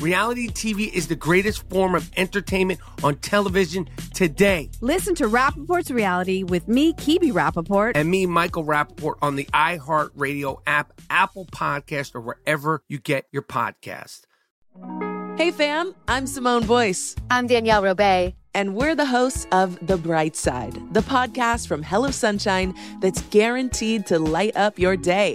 Reality TV is the greatest form of entertainment on television today. Listen to Rappaport's Reality with me, Kibi Rappaport. And me, Michael Rappaport, on the iHeartRadio app, Apple Podcast, or wherever you get your podcast. Hey fam, I'm Simone Boyce. I'm Danielle Robay. And we're the hosts of The Bright Side, the podcast from Hello Sunshine that's guaranteed to light up your day.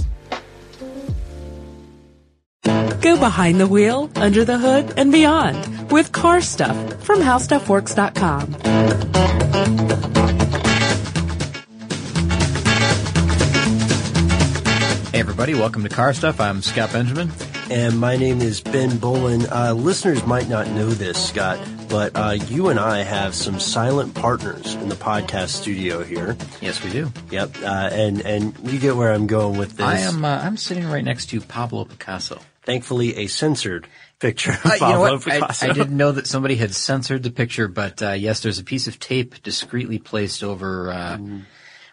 Go behind the wheel, under the hood, and beyond with car stuff from howstuffworks.com. Hey, everybody, welcome to Car Stuff. I'm Scott Benjamin. And my name is Ben Bowlin. Uh, listeners might not know this, Scott, but uh, you and I have some silent partners in the podcast studio here. Yes, we do. Yep, uh, and and you get where I'm going with this. I am. Uh, I'm sitting right next to Pablo Picasso. Thankfully, a censored picture of Uh, Pablo what? I, Picasso. I didn't know that somebody had censored the picture, but uh, yes, there's a piece of tape discreetly placed over. Uh,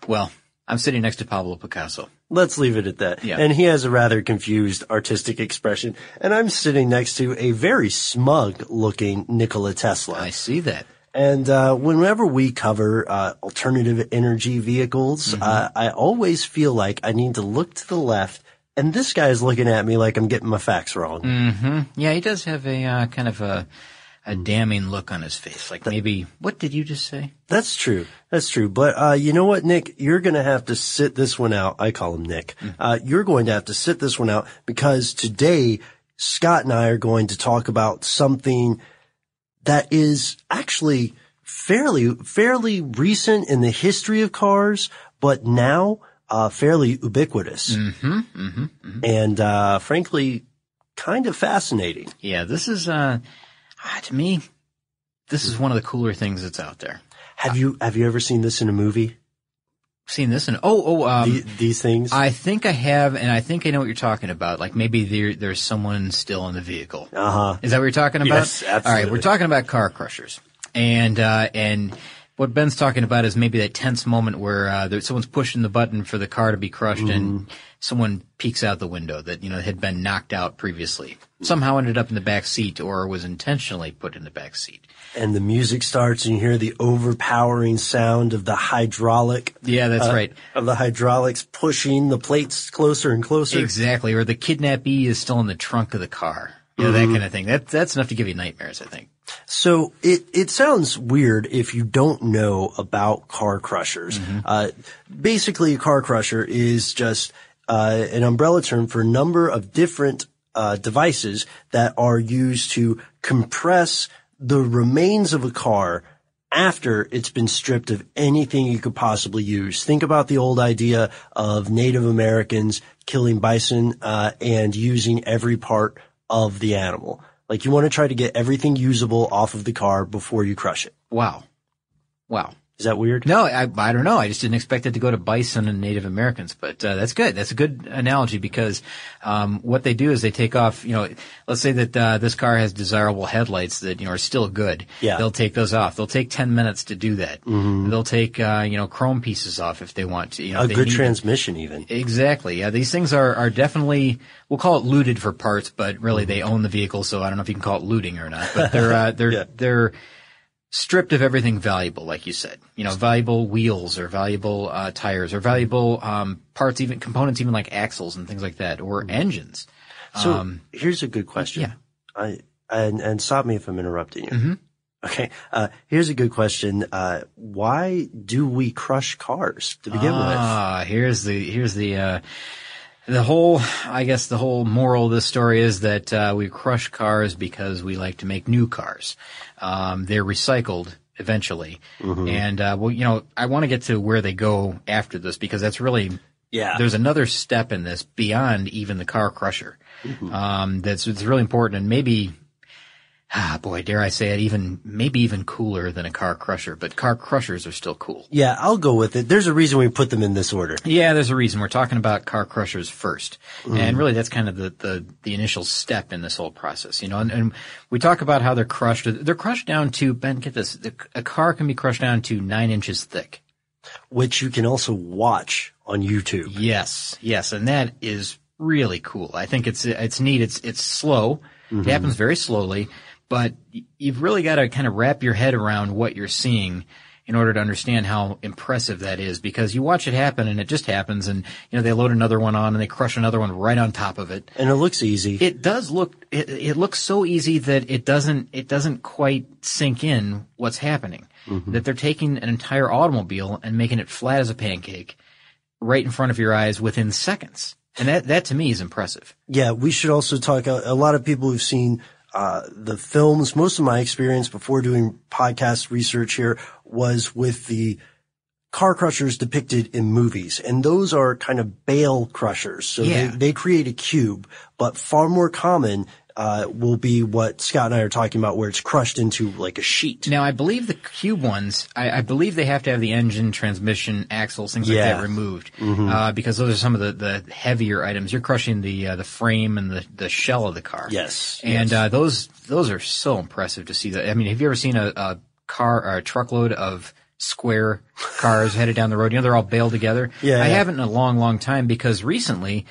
Well, I'm sitting next to Pablo Picasso. Let's leave it at that. Yeah. And he has a rather confused artistic expression. And I'm sitting next to a very smug looking Nikola Tesla. I see that. And uh, whenever we cover uh, alternative energy vehicles, Mm-hmm. uh, I always feel like I need to look to the left, and this guy is looking at me like I'm getting my facts wrong. hmm Yeah, he does have a uh, kind of a a damning look on his face. Like maybe, what did you just say? That's true. That's true. But uh, you know what, Nick? You're going to have to sit this one out. I call him Nick. Uh, you're going to have to sit this one out because today Scott and I are going to talk about something that is actually fairly fairly recent in the history of cars, but now uh, fairly ubiquitous Mm-hmm. Mm-hmm. mm-hmm. and uh, frankly kind of fascinating. Yeah, this is uh, ah, to me, this is one of the cooler things that's out there. Have you have you ever seen this in a movie? Seen this and oh oh um, The- these things? I think I have, and I think I know what you're talking about. Like maybe there, there's someone still in the vehicle. Uh huh. Is that what you're talking about? Yes, absolutely. All right, we're talking about car crushers, and uh, and what Ben's talking about is maybe that tense moment where uh, there, someone's pushing the button for the car to be crushed, Mm-hmm. and someone peeks out the window that you know had been knocked out previously, somehow ended up in the back seat or was intentionally put in the back seat. and the music starts and you hear the overpowering sound of the hydraulic. Yeah, that's uh, right. Of the hydraulics pushing the plates closer and closer. Exactly, or the kidnappee is still in the trunk of the car. You know, Mm-hmm. that kind of thing. That, that's enough to give you nightmares, I think. So it, it sounds weird if you don't know about car crushers. Mm-hmm. Uh, basically a car crusher is just, uh, an umbrella term for a number of different, uh, devices that are used to compress the remains of a car after it's been stripped of anything you could possibly use. Think about the old idea of Native Americans killing bison, uh, and using every part of the animal. Like you want to try to get everything usable off of the car before you crush it. Wow. Wow. Is that weird? No, I, I don't know. I just didn't expect it to go to bison and Native Americans, but uh, that's good. That's a good analogy because um, what they do is they take off. You know, let's say that uh, this car has desirable headlights that you know are still good. Yeah. They'll take those off. They'll take ten minutes to do that. Mhm. They'll take uh, you know chrome pieces off if they want to. You know, a good transmission even. Exactly. Yeah, these things are, are definitely we'll call it looted for parts, but really they own the vehicle, so I don't know if you can call it looting or not. But they're uh, they're Yeah. they're stripped of everything valuable, like you said. You know, valuable wheels or valuable uh, tires or valuable um, parts, even components, even like axles and things like that, or engines. So Um, here's a good question. yeah. I and and stop me if I'm interrupting you. Mm-hmm. Okay. Uh, here's a good question. Uh, why do we crush cars to begin with? Ah, here's the here's the uh, the whole. I guess the whole moral of this story is that uh, we crush cars because we like to make new cars. Um, they're recycled eventually, Mm-hmm. and uh, well, you know, I want to get to where they go after this because that's really Yeah. There's another step in this beyond even the car crusher. Mm-hmm. Um, that's it's really important and maybe. Ah, boy, dare I say it, even, maybe even cooler than a car crusher, but car crushers are still cool. Yeah, I'll go with it. There's a reason we put them in this order. Yeah, there's a reason. We're talking about car crushers first. And really that's kind of the, the, the initial step in this whole process, you know, and, and we talk about how they're crushed. They're crushed down to, Ben, get this, the, a car can be crushed down to nine inches thick. which you can also watch on YouTube. Yes, yes, and that is really cool. I think it's it's neat. It's it's slow. It happens very slowly, but you've really got to kind of wrap your head around what you're seeing in order to understand how impressive that is. Because you watch it happen, and it just happens, and you know they load another one on, and they crush another one right on top of it. And it looks easy. It does look it, it looks so easy that it doesn't it doesn't quite sink in what's happening. Mm-hmm. That they're taking an entire automobile and making it flat as a pancake right in front of your eyes within seconds. And that that to me is impressive. Yeah, we should also talk. A, a lot of people who've seen uh, the films. Most of my experience before doing podcast research here was with the car crushers depicted in movies, and those are kind of bale crushers. So Yeah. they, they create a cube, but far more common uh, will be what Scott and I are talking about, where it's crushed into like a sheet. Now I believe the cube ones, I, I believe they have to have the engine, transmission, axles, things like that removed, uh, because those are some of the, the heavier items. You're crushing the uh, the frame and the, the shell of the car. Yes, and yes. Uh, those those are so impressive to see. That I mean, have you ever seen a, a car or a truckload of square cars headed down the road? You know, they're all baled together. Yeah, I yeah. haven't in a long, long time because recently.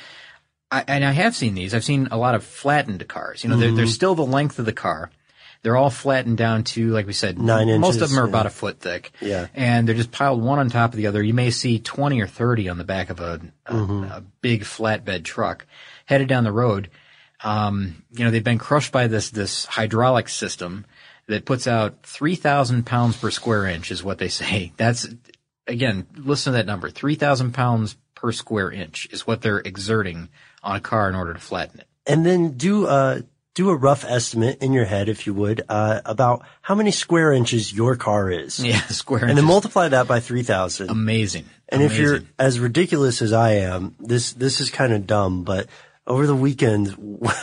I, and I have seen these. I've seen a lot of flattened cars. You know, they're, Mm-hmm. they're still the length of the car. They're all flattened down to, like we said, Nine inches. most of them are yeah. about a foot thick. Yeah. And they're just piled one on top of the other. You may see 20 or 30 on the back of a, a, Mm-hmm. a big flatbed truck headed down the road. Um, you know, they've been crushed by this, this hydraulic system that puts out 3,000 pounds per square inch is what they say. That's, again, listen to that number. 3,000 pounds per square inch is what they're exerting on a car in order to flatten it. and then do a do a rough estimate in your head, if you would, uh, about how many square inches your car is, Yeah, square inches. and then multiply that by three thousand. Amazing. and if you're as ridiculous as I am, this this is kind of dumb, but over the weekend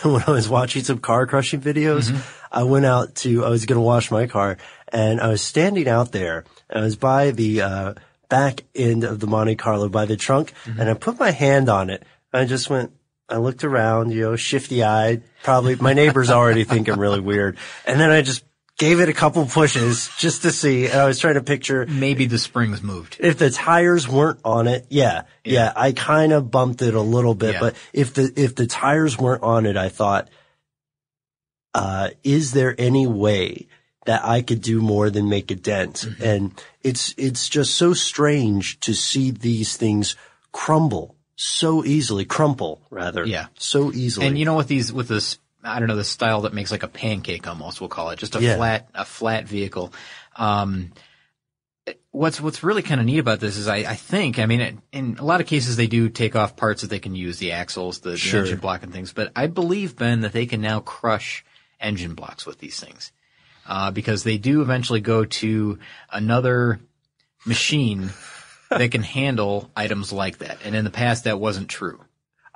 when I was watching some car crushing videos, Mm-hmm. I went out to I was going to wash my car, and I was standing out there, and I was by the uh, back end of the Monte Carlo by the trunk, Mm-hmm. and I put my hand on it. and I just went. I looked around, you know, shifty eyed. Probably my neighbors already think I'm really weird. And then I just gave it a couple pushes just to see. And I was trying to picture maybe the springs moved. if the tires weren't on it, yeah, yeah, I kind of bumped it a little bit, Yeah. but if the, if the tires weren't on it, I thought, uh, is there any way that I could do more than make a dent? Mm-hmm. And it's, it's just so strange to see these things crumble so easily, crumple rather. Yeah. So easily. And you know, with these, with this, I don't know, the style that makes like a pancake almost, we'll call it, just a Yeah. flat, a flat vehicle. Um, what's, what's really kind of neat about this is I, I think, I mean, it, in a lot of cases they do take off parts that they can use, the axles, the, the engine block and things, but I believe, Ben, that they can now crush engine blocks with these things. Uh, because they do eventually go to another machine that can handle items like that. And in the past that wasn't true.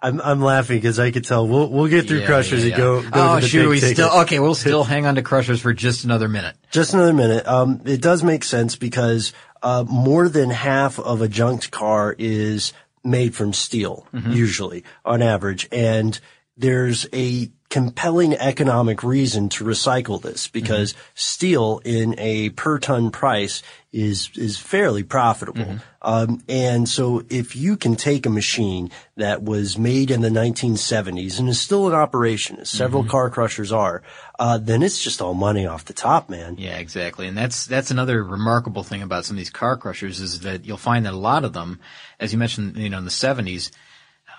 I'm, I'm laughing because I could tell we'll, we'll get through Yeah, crushers yeah, and go, yeah. go oh, to the shoot, we ticket. still okay. We'll still hang on to crushers for just another minute. Just another minute. Um, it does make sense because uh, more than half of a junked car is made from steel, Mm-hmm. usually on average, and there's a compelling economic reason to recycle this because steel in a per ton price is is fairly profitable. Um, and so if you can take a machine that was made in the 1970s and is still in operation, as several car crushers are, uh, then it's just all money off the top, man. Yeah, exactly. And that's that's another remarkable thing about some of these car crushers is that you'll find that a lot of them, as you mentioned, you know, in the seventies,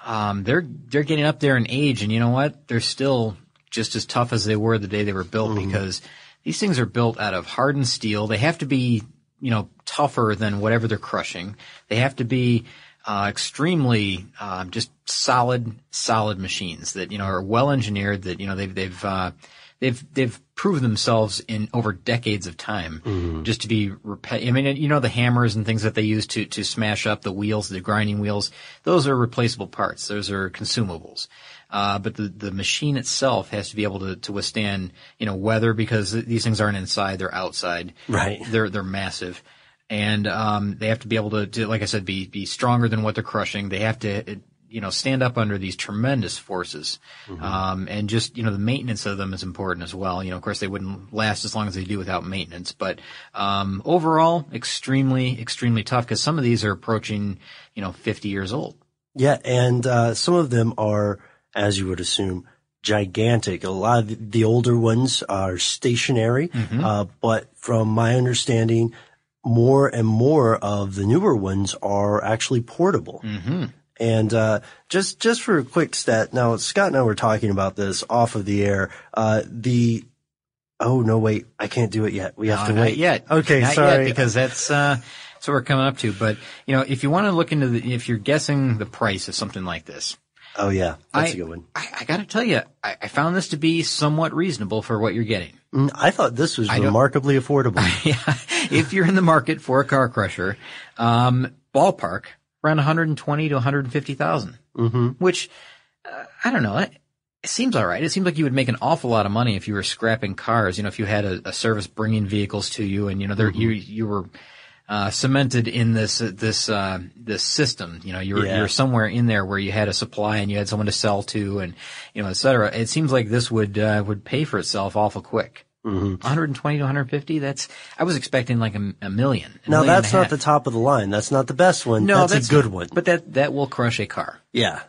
um, they're they're getting up there in age, and you know what? They're still just as tough as they were the day they were built because these things are built out of hardened steel. They have to be, you know, tougher than whatever they're crushing. They have to be uh, extremely um, just solid, solid machines that you know are well engineered. That you know they've they've uh, they've they've proved themselves in over decades of time just to be repet. I mean, you know, the hammers and things that they use to to smash up the wheels, the grinding wheels. Those are replaceable parts. Those are consumables. Uh, but the, the machine itself has to be able to, to withstand, you know, weather because these things aren't inside, they're outside. Right. They're, they're massive. And, um, they have to be able to, to, like I said, be, be stronger than what they're crushing. They have to, you know, stand up under these tremendous forces. Um, and just, you know, the maintenance of them is important as well. You know, of course they wouldn't last as long as they do without maintenance, but, um, overall, extremely, extremely tough because some of these are approaching, you know, 50 years old. Yeah, and uh, some of them are, as you would assume, gigantic. A lot of the older ones are stationary, uh, but from my understanding, more and more of the newer ones are actually portable. Mm-hmm. And uh, just just for a quick stat, now Scott and I were talking about this off of the air. Uh, the oh no, wait, I can't do it yet. We have No, to not wait. yet. Okay, Not sorry. Yet because that's uh, that's what we're coming up to. But you know, if you want to look into the, if you're guessing the price of something like this, oh yeah, that's I, a good one. I, I got to tell you, I, I found this to be somewhat reasonable for what you're getting. Mm, I thought this was remarkably affordable. yeah, if you're in the market for a car crusher, um, ballpark around 120 to 150,000, mm-hmm. which uh, I don't know. It, it seems all right. It seems like you would make an awful lot of money if you were scrapping cars. You know, if you had a, a service bringing vehicles to you, and you know, there you you were. Uh, cemented in this uh, this uh, this system, you know, you're Yeah. you're somewhere in there where you had a supply and you had someone to sell to, and you know, et cetera. It seems like this would uh, would pay for itself awful quick. Mm-hmm. 120 to 150. That's I was expecting like a, a million. a Now million that's not the top of the line. That's not the best one. No, that's, a good one. But that that will crush a car. Yeah.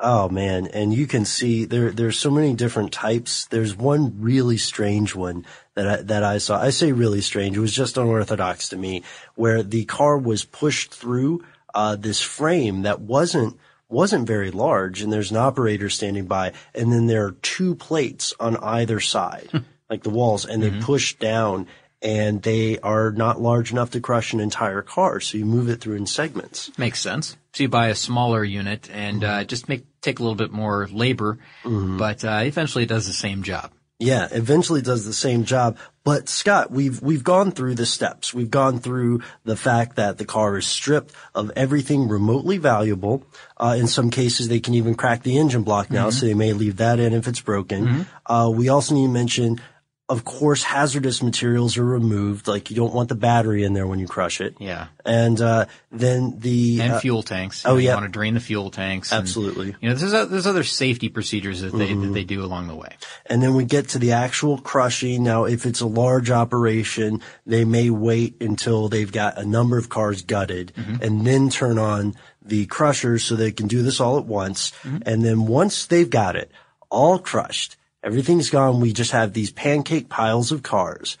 Oh man, and you can see there there's so many different types. There's one really strange one that I, that I saw. I say really strange. It was just unorthodox to me, where the car was pushed through uh, this frame that wasn't wasn't very large, and there's an operator standing by, and then there are two plates on either side, like the walls, and they push down. And they are not large enough to crush an entire car, so you move it through in segments. Makes sense. So you buy a smaller unit and uh, just make take a little bit more labor, but uh, eventually it does the same job. Yeah, eventually does the same job. But Scott, we've we've gone through the steps. We've gone through the fact that the car is stripped of everything remotely valuable. Uh, in some cases, they can even crack the engine block now, so they may leave that in if it's broken. Uh, we also need to mention, of course, hazardous materials are removed. Like you don't want the battery in there when you crush it. Yeah. And uh, then the And uh, fuel tanks. oh, know, yeah. You want to drain the fuel tanks. and, Absolutely. you know, there's there's other safety procedures that they that they do along the way. And then we get to the actual crushing. Now, if it's a large operation, they may wait until they've got a number of cars gutted and then turn on the crushers so they can do this all at once. And then once they've got it all crushed, everything's gone. We just have these pancake piles of cars.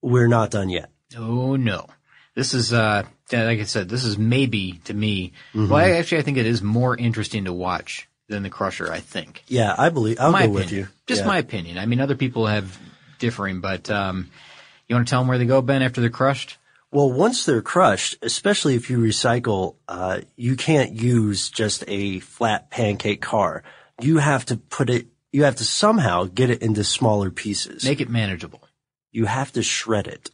We're not done yet. Oh no. This is, uh, like I said, this is maybe to me, well, I, actually, I think it is more interesting to watch than the Crusher, I think. Yeah, I believe I'll my go opinion. with you. Just Yeah. my opinion. I mean, other people have differing, but, um, you want to tell them where they go, Ben, after they're crushed? Well, once they're crushed, especially if you recycle, uh, you can't use just a flat pancake car. You have to put it, you have to somehow get it into smaller pieces. Make it manageable. you have to shred it.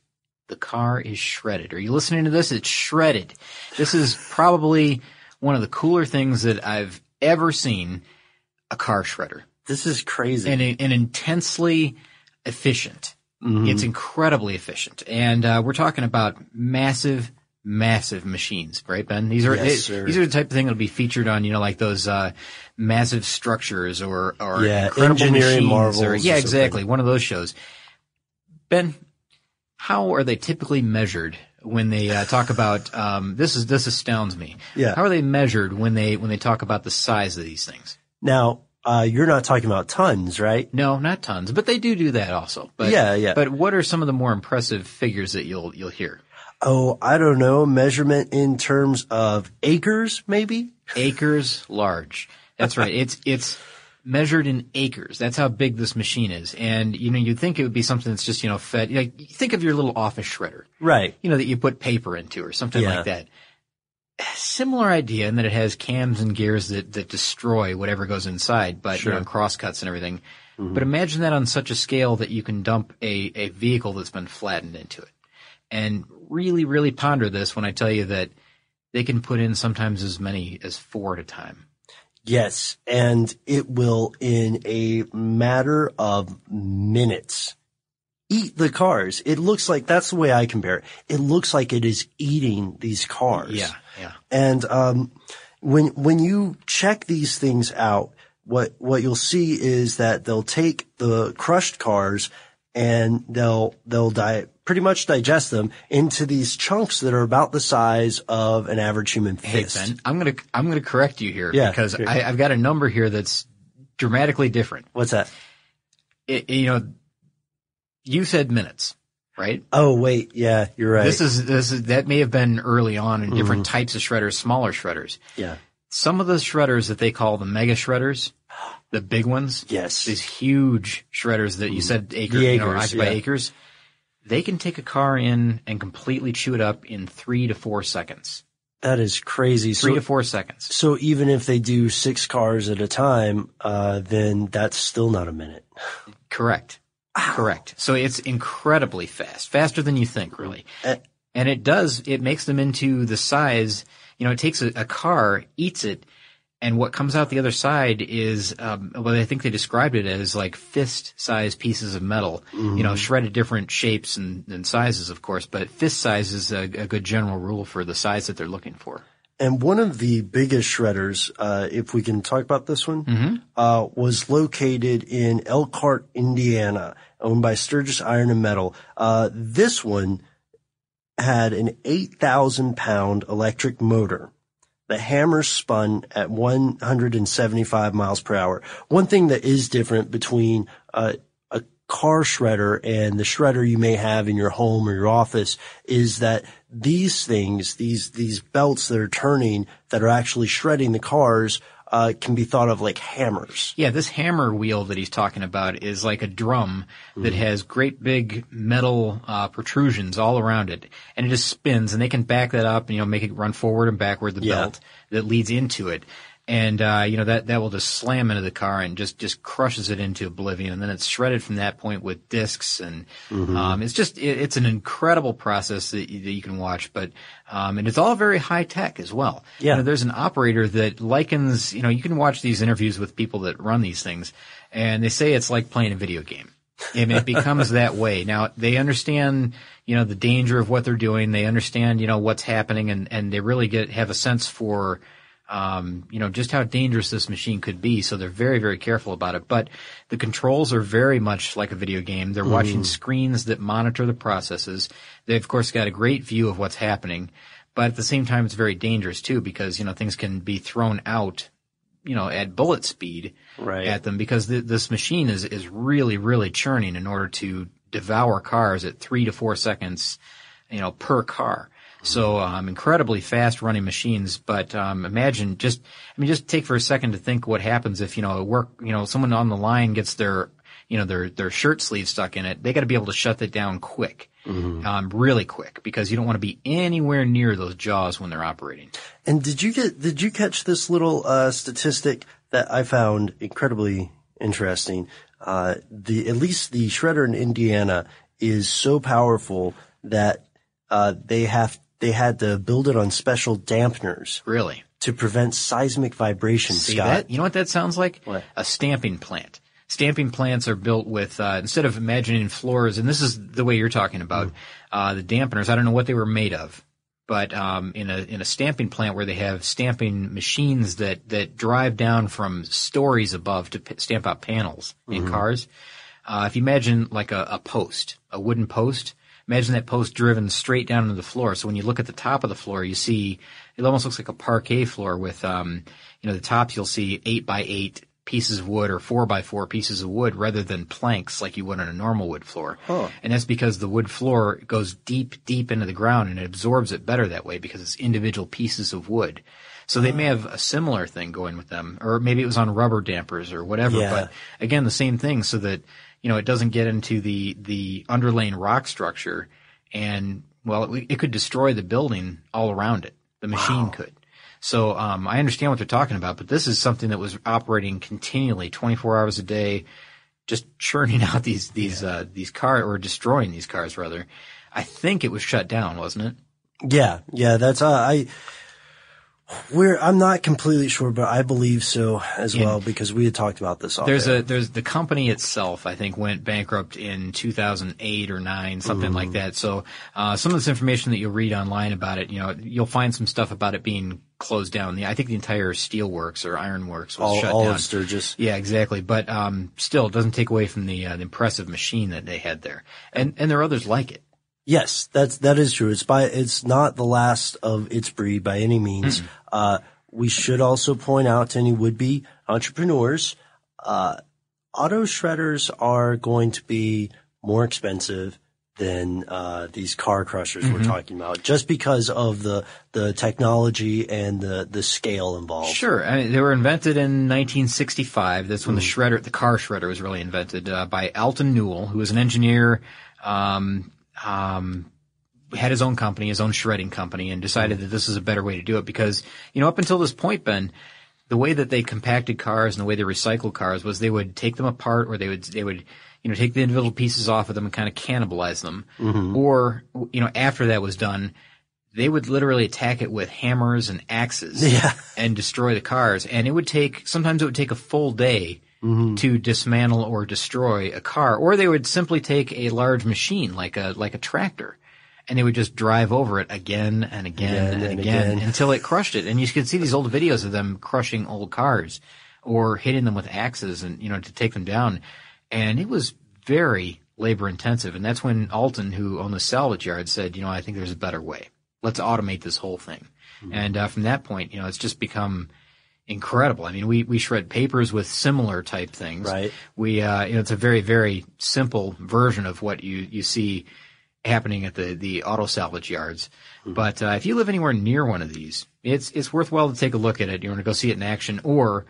The car is shredded. Are you listening to this? It's shredded. This is probably one of the cooler things that I've ever seen a car shredder. This is crazy. and, and intensely efficient. Mm-hmm. It's incredibly efficient. And uh, we're talking about massive, massive machines, right, Ben? These are Yes, these are the type of thing that'll be featured on you know like those uh, massive structures or or Yeah, incredible Engineering Marvels or or yeah, something. exactly one of those shows. Ben, how are they typically measured when they uh, talk about um, this? Is this astounds me? Yeah. How are they measured when they when they talk about the size of these things? Now, uh, you're not talking about tons, right? No, not tons, but they do do that also. But, Yeah, yeah. But what are some of the more impressive figures that you'll you'll hear? Oh, I don't know. Measurement in terms of acres, maybe? Acres large. That's right. It's it's measured in acres. That's how big this machine is. And you know, you'd think it would be something that's just you know fed. Like, think of your little office shredder, Right. you know, that you put paper into or something Yeah. like that. Similar idea in that it has cams and gears that, that destroy whatever goes inside, but you Sure. know, crosscuts and everything. Mm-hmm. But imagine that on such a scale that you can dump a, a vehicle that's been flattened into it. And really, really ponder this when I tell you that they can put in sometimes as many as four at a time. Yes. And it will, in a matter of minutes, eat the cars. It looks like, that's the way I compare it. It looks like it is eating these cars. Yeah, yeah. And um, when when you check these things out, what what you'll see is that they'll take the crushed cars and they'll they'll di- pretty much digest them into these chunks that are about the size of an average human fist. Hey. Ben, I'm gonna I'm gonna correct you here Yeah, because. I, I've got a number here that's dramatically different. What's that? It, you know, you said minutes, right? Oh wait, yeah, you're right. This is this is that may have been early on in different mm-hmm. types of shredders, smaller shredders. yeah. Some of the shredders that they call the mega shredders, the big ones, Yes. these huge shredders that you said acre, The you know, acres, yeah. acres, they can take a car in and completely chew it up in three to four seconds. That is crazy. Three So, to four seconds. so even if they do six cars at a time, uh, then that's still not a minute. Correct. Correct. So it's incredibly fast, faster than you think, really. Uh, and it does, it makes them into the size, you know, it takes a, a car, eats it, and what comes out the other side is, um, well, I think they described it as like fist-sized pieces of metal, you know, shredded different shapes and, and sizes, of course, but fist size is a, a good general rule for the size that they're looking for. And one of the biggest shredders, uh, if we can talk about this one, uh, was located in Elkhart, Indiana, owned by Sturgis Iron and Metal. Uh, this one had an 8,000 pound electric motor. The hammer spun at 175 miles per hour. One thing that is different between a car shredder and the shredder you may have in your home or your office is that these things, these these belts that are turning that are actually shredding the cars, uh, can be thought of like hammers. Yeah, this hammer wheel that he's talking about is like a drum that has great big metal uh, protrusions all around it, and it just spins, and they can back that up and you know make it run forward and backward the Yeah. belt that leads into it, and uh, you know that that will just slam into the car and just just crushes it into oblivion, and then it's shredded from that point with discs, and um, it's just it, it's an incredible process that you, that you can watch, but um, and it's all very high tech as well. Yeah. You know, there's an operator that likens, you know, you can watch these interviews with people that run these things and they say it's like playing a video game. And it becomes that way. Now they understand, you know, the danger of what they're doing. They understand, you know, what's happening and, and they really get, have a sense for, um, you know, just how dangerous this machine could be. So they're very, very careful about it. But the controls are very much like a video game. They're watching screens that monitor the processes. They've of course got a great view of what's happening. But at the same time, it's very dangerous too because, you know, things can be thrown out, you know, at bullet speed Right. at them because th- this machine is, is really, really churning in order to devour cars at three to four seconds, you know, per car. So, um, incredibly fast running machines, but, um, imagine just, I mean, just take for a second to think what happens if, you know, a work, you know, someone on the line gets their, you know, their, their shirt sleeve stuck in it. They got to be able to shut that down quick, um, really quick because you don't want to be anywhere near those jaws when they're operating. And did you get did you catch this little uh, statistic that I found incredibly interesting? Uh, the at least the shredder in Indiana is so powerful that uh, they have they had to build it on special dampeners Really. to prevent seismic vibrations. See Scott. that? You know what that sounds like? What? A stamping plant. Stamping plants are built with uh, instead of imagining floors, and this is the way you're talking about Mm. uh, the dampeners. I don't know what they were made of, but um, in a in a stamping plant where they have stamping machines that that drive down from stories above to p- stamp out panels in cars. Uh, if you imagine like a, a post, a wooden post, imagine that post driven straight down into the floor. So when you look at the top of the floor, you see it almost looks like a parquet floor with, um, you know, the tops you'll see eight by eight pieces of wood or four by four pieces of wood rather than planks like you would on a normal wood floor. And that's because the wood floor goes deep, deep into the ground and it absorbs it better that way because it's individual pieces of wood. So they may have a similar thing going with them, or maybe it was on rubber dampers or whatever. Yeah. But again, the same thing, so that you know it doesn't get into the the underlaying rock structure, and well, it, it could destroy the building all around it. The machine could. So um, I understand what they're talking about, but this is something that was operating continually, 24 hours a day, just churning out these these uh, these cars or destroying these cars rather. I think it was shut down, wasn't it? Yeah, yeah, that's uh, I. We're I'm not completely sure, but I believe so as Yeah. well because we had talked about this. There's air. a there's the company itself. I think went bankrupt in 2008 or nine, something like that. So uh, some of this information that you'll read online about it, you know, you'll find some stuff about it being closed down. The, I think the entire steelworks or ironworks was all, shut all down. of Sturgis. Yeah, exactly. But um, still, it doesn't take away from the, uh, the impressive machine that they had there, and and there are others like it. Yes, that's that is true. It's by it's not the last of its breed by any means. Uh, we should also point out to any would be entrepreneurs, uh, auto shredders are going to be more expensive than uh, these car crushers we're talking about, just because of the the technology and the the scale involved. Sure, I mean, they were invented in 1965. That's when the shredder, the car shredder, was really invented uh, by Alton Newell, who was an engineer. Um, um, had his own company, his own shredding company, and decided that this is a better way to do it because, you know, up until this point, Ben, the way that they compacted cars and the way they recycled cars was they would take them apart or they would they would you know take the individual pieces off of them and kind of cannibalize them. Or you know after that was done they would literally attack it with hammers and axes Yeah. and destroy the cars. And it would take sometimes it would take a full day to dismantle or destroy a car or they would simply take a large machine like a like a tractor and they would just drive over it again and again Again and, and again, again. until it crushed it. And you can see these old videos of them crushing old cars or hitting them with axes and, you know, to take them down. And it was very labor intensive. And that's when Alton, who owned the salvage yard, said, you know, I think there's a better way. Let's automate this whole thing. Hmm. And uh, from that point, you know, it's just become incredible. I mean, we, we shred papers with similar type things. Right. We, uh, you know, it's a very, very simple version of what you, you see happening at the, the auto salvage yards. But, uh, if you live anywhere near one of these, it's, it's worthwhile to take a look at it. You want to go see it in action or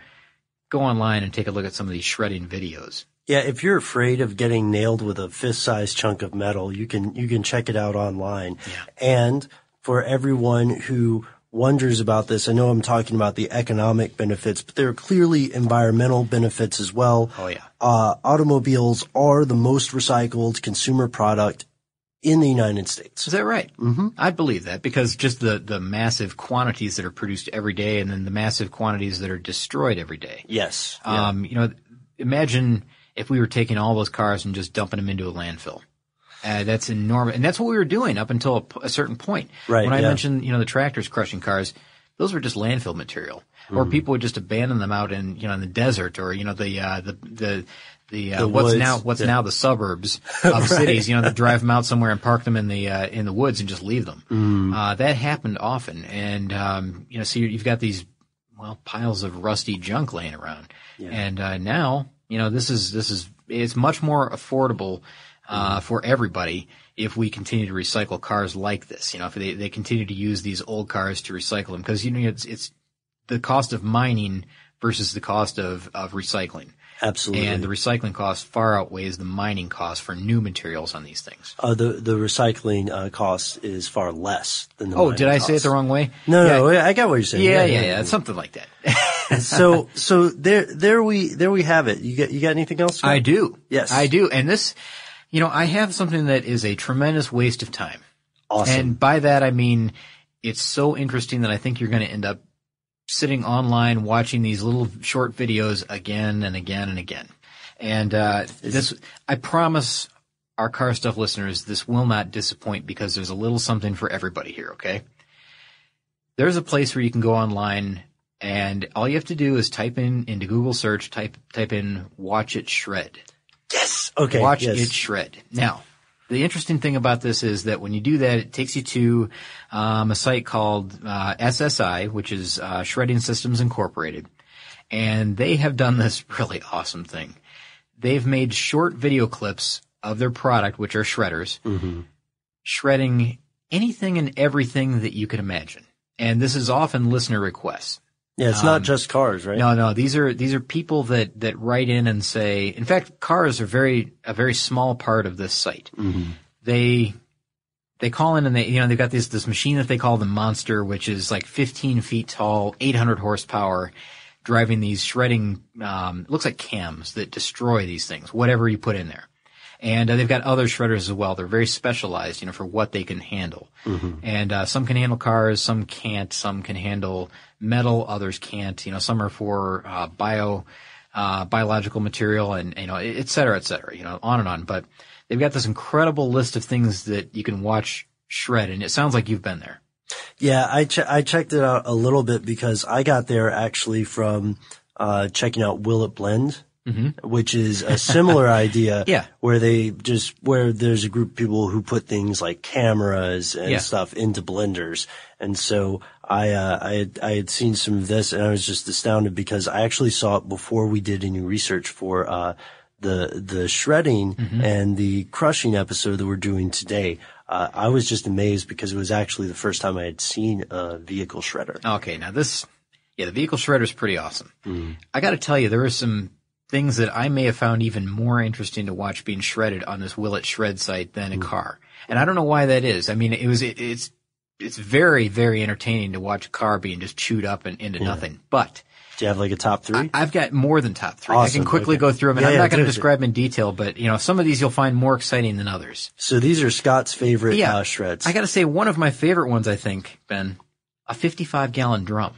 go online and take a look at some of these shredding videos. Yeah, if you're afraid of getting nailed with a fist-sized chunk of metal, you can you can check it out online. Yeah. And for everyone who wonders about this, I know I'm talking about the economic benefits, but there are clearly environmental benefits as well. Oh, yeah. Uh, automobiles are the most recycled consumer product in the United States. Is that right? Mm-hmm. I believe that because just the, the massive quantities that are produced every day and then the massive quantities that are destroyed every day. Yes. Um, you know, imagine if we were taking all those cars and just dumping them into a landfill. Uh, that's enormous, and that's what we were doing up until a, p- a certain point. Right, When I yeah. mentioned, you know, the tractors crushing cars, those were just landfill material, or Mm-hmm. people would just abandon them out in, you know, in the desert, or you know, the uh, the the the, uh, The what's woods, now what's yeah. now the suburbs of cities. You know, they drive them out somewhere and park them in the uh, in the woods and just leave them. Mm. Uh, that happened often, and um, you know, so you've got these well piles of rusty junk laying around, and uh, now you know this is this is it's much more affordable uh, for everybody if we continue to recycle cars like this. You know, if they they continue to use these old cars to recycle them because you know it's it's the cost of mining versus the cost of of recycling. Absolutely. And the recycling cost far outweighs the mining cost for new materials on these things. Uh, the the recycling uh, cost is far less than the. Oh, did I say it the wrong way? No, Yeah. no, I got what you're saying. Yeah, yeah, yeah. It's something like that. so so there there we there we have it. You got you got anything else? I do. Yes. I do. And this, you know, I have something that is a tremendous waste of time. Awesome. And by that I mean it's so interesting that I think you're going to end up sitting online watching these little short videos again and again and again. And uh, this, I promise our car stuff listeners, this will not disappoint because there's a little something for everybody here. Okay. there's a place where you can go online and all you have to do is type in into Google search, type, type in watch it shred. Yes. Okay. Watch yes. it shred. Now, the interesting thing about this is that when you do that, it takes you to um, a site called uh, SSI, which is uh, Shredding Systems Incorporated, and they have done this really awesome thing. They've made short video clips of their product, which are shredders, shredding anything and everything that you could imagine. And this is often listener requests. Yeah, it's not just cars, right? No, no, these are these are people that that write in and say. In fact, cars are very a very small part of this site. They they call in and they you know they've got this this machine that they call the Monster, which is like 15 feet tall, 800 horsepower, driving these shredding. Um, looks like cams that destroy these things, whatever you put in there. And uh, they've got other shredders as well. They're very specialized, you know, for what they can handle. And uh, some can handle cars, some can't. Some can handle metal, others can't. You know, some are for uh, bio, uh, biological material, and you know, et cetera, et cetera. You know, on and on. But they've got this incredible list of things that you can watch shred, and it sounds like you've been there. Yeah, I che- I checked it out a little bit because I got there actually from uh, checking out Will It Blend, which is a similar idea. Yeah. where they just where there's a group of people who put things like cameras and Yeah. stuff into blenders, and so I uh, I had I had seen some of this and I was just astounded because I actually saw it before we did any research for uh, the the shredding Mm-hmm. and the crushing episode that we're doing today. Uh, I was just amazed because it was actually the first time I had seen a vehicle shredder. Okay, now this, yeah, the vehicle shredder is pretty awesome. I got to tell you, there are some things that I may have found even more interesting to watch being shredded on this Will It Shred site than a car, and I don't know why that is. I mean, it was it, it's it's very very entertaining to watch a car being just chewed up and into nothing, but. Do you have like a top three? I've got more than top three. I can quickly okay. go through them, and Yeah, I'm yeah, not going to describe in detail, but you know, some of these you'll find more exciting than others. so these are Scott's favorite Yeah, uh, shreds. I got to say, one of my favorite ones, I think, Ben, a 55 gallon drum.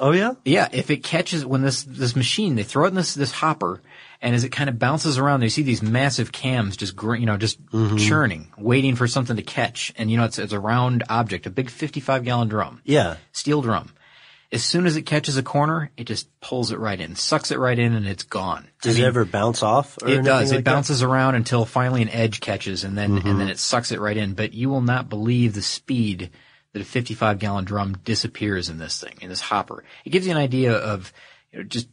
Oh yeah, Yeah, if it catches when this this machine they throw it in this this hopper, and as it kind of bounces around, you see these massive cams just gr- you know just mm-hmm. churning, waiting for something to catch, and you know it's it's a round object, a big 55 gallon drum, yeah. steel drum. As soon as it catches a corner, it just pulls it right in, sucks it right in, and it's gone. Does I mean, it ever bounce off? Or it does. like it bounces around until finally an edge catches, and then and mm-hmm. then it sucks it right in. But you will not believe the speed that a 55 gallon drum disappears in this thing, in this hopper. It gives you an idea of you know, just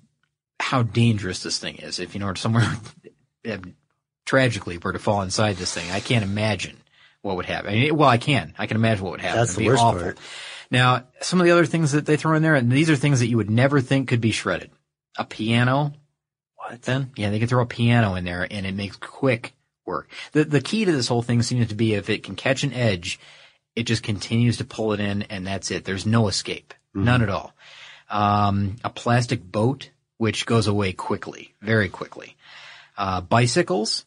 how dangerous this thing is. If you know somewhere tragically were to fall inside this thing, I can't imagine what would happen. I mean, well, I can. I can imagine what would happen. That's It'd the worst awful. part. Now, some of the other things that they throw in there, and these are things that you would never think could be shredded. A piano, What? then? Yeah, they can throw a piano in there and it makes quick work. The the key to this whole thing seems to be if it can catch an edge, it just continues to pull it in and that's it. There's no escape. None at all. Um, a plastic boat, which goes away quickly, very quickly. Uh, bicycles,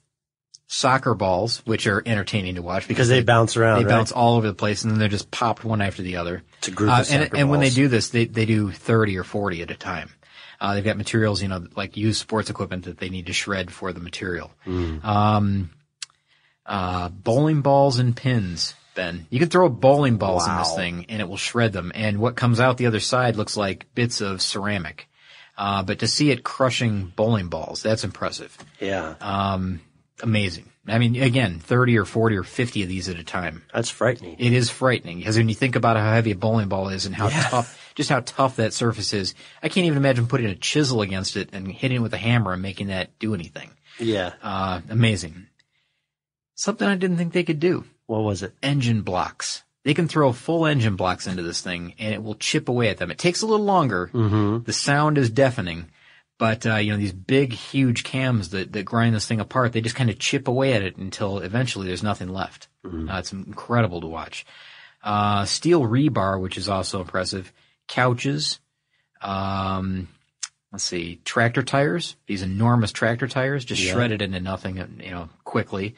soccer balls, which are entertaining to watch because they bounce around. they right? bounce all over the place and then they're just popped one after the other. It's a group Uh, of and, and when they do this, they, they do 30 or 40 at a time. Uh, they've got materials, you know, like used sports equipment that they need to shred for the material. Hmm. Um, uh, bowling balls and pins, Ben. You can throw bowling balls in this thing and it will shred them. And what comes out the other side looks like bits of ceramic. Uh, but to see it crushing bowling balls, that's impressive. Yeah, Um, amazing. I mean, again, 30 or 40 or 50 of these at a time. that's frightening. It is frightening because when you think about how heavy a bowling ball is and how tough, just how tough that surface is, I can't even imagine putting a chisel against it and hitting it with a hammer and making that do anything. yeah. Uh, amazing. Something I didn't think they could do. What was it? Engine blocks. They can throw full engine blocks into this thing and it will chip away at them. It takes a little longer. Mm-hmm. The sound is deafening. But, uh, you know, these big, huge cams that, that grind this thing apart, they just kind of chip away at it until eventually there's nothing left. Uh, it's incredible to watch. Uh, steel rebar, which is also impressive. Couches. Um, let's see, tractor tires. These enormous tractor tires just Yeah. shredded into nothing, you know, quickly.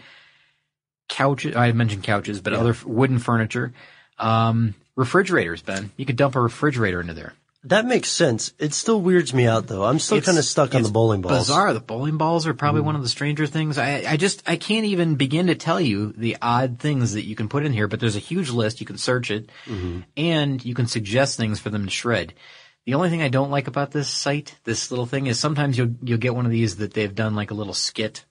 Couches. I mentioned couches, but other wooden furniture. Um, refrigerators, Ben. You could dump a refrigerator into there. That makes sense. It still weirds me out though. I'm still kind of stuck on the bowling balls. Bizarre. The bowling balls are probably Mm. one of the stranger things. I, I just, I can't even begin to tell you the odd things that you can put in here, but there's a huge list. You can search it Mm-hmm. and you can suggest things for them to shred. The only thing I don't like about this site, this little thing, is sometimes you'll, you'll get one of these that they've done like a little skit.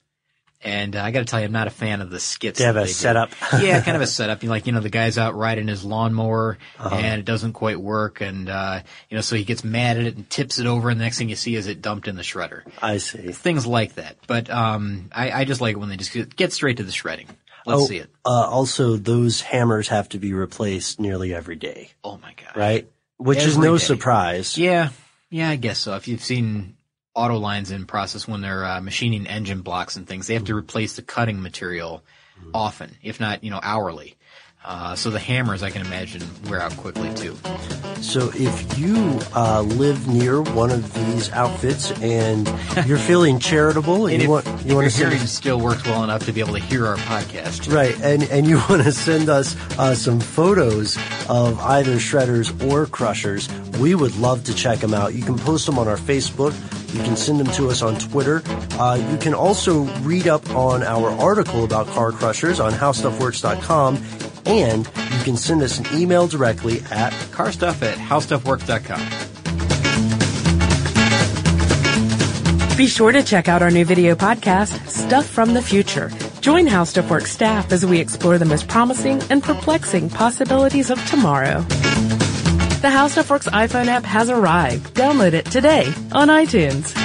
And uh, I gotta tell you, I'm not a fan of the skits. They have a do. setup. yeah, kind of a setup. You know, like, you know, the guy's out riding his lawnmower Uh-huh. and it doesn't quite work. And, uh, you know, so he gets mad at it and tips it over and the next thing you see is it dumped in the shredder. I see. Things like that. But, um, I, I just like it when they just get, straight to the shredding. Let's oh, see it. Uh, also, those hammers have to be replaced nearly every day, Oh my god. right? Which is no day. surprise. Yeah. Yeah, I guess so. If you've seen auto lines in process when they're uh, machining engine blocks and things, they have to replace the cutting material often, if not, you know, hourly. Uh, so the hammers, I can imagine, wear out quickly too. So if you uh, live near one of these outfits and you're feeling charitable, and And you if, want you want your to send hearing still works well enough to be able to hear our podcast, Right, and and you want to send us uh, some photos of either shredders or crushers, we would love to check them out. You can post them on our Facebook. You can send them to us on Twitter. Uh, you can also read up on our article about car crushers on howstuffworks.com, and you can send us an email directly at carstuff at howstuffworks.com. Be sure to check out our new video podcast, Stuff from the Future. Join How Stuff Works staff as we explore the most promising and perplexing possibilities of tomorrow. The How Stuff Works iPhone app has arrived. Download it today on iTunes.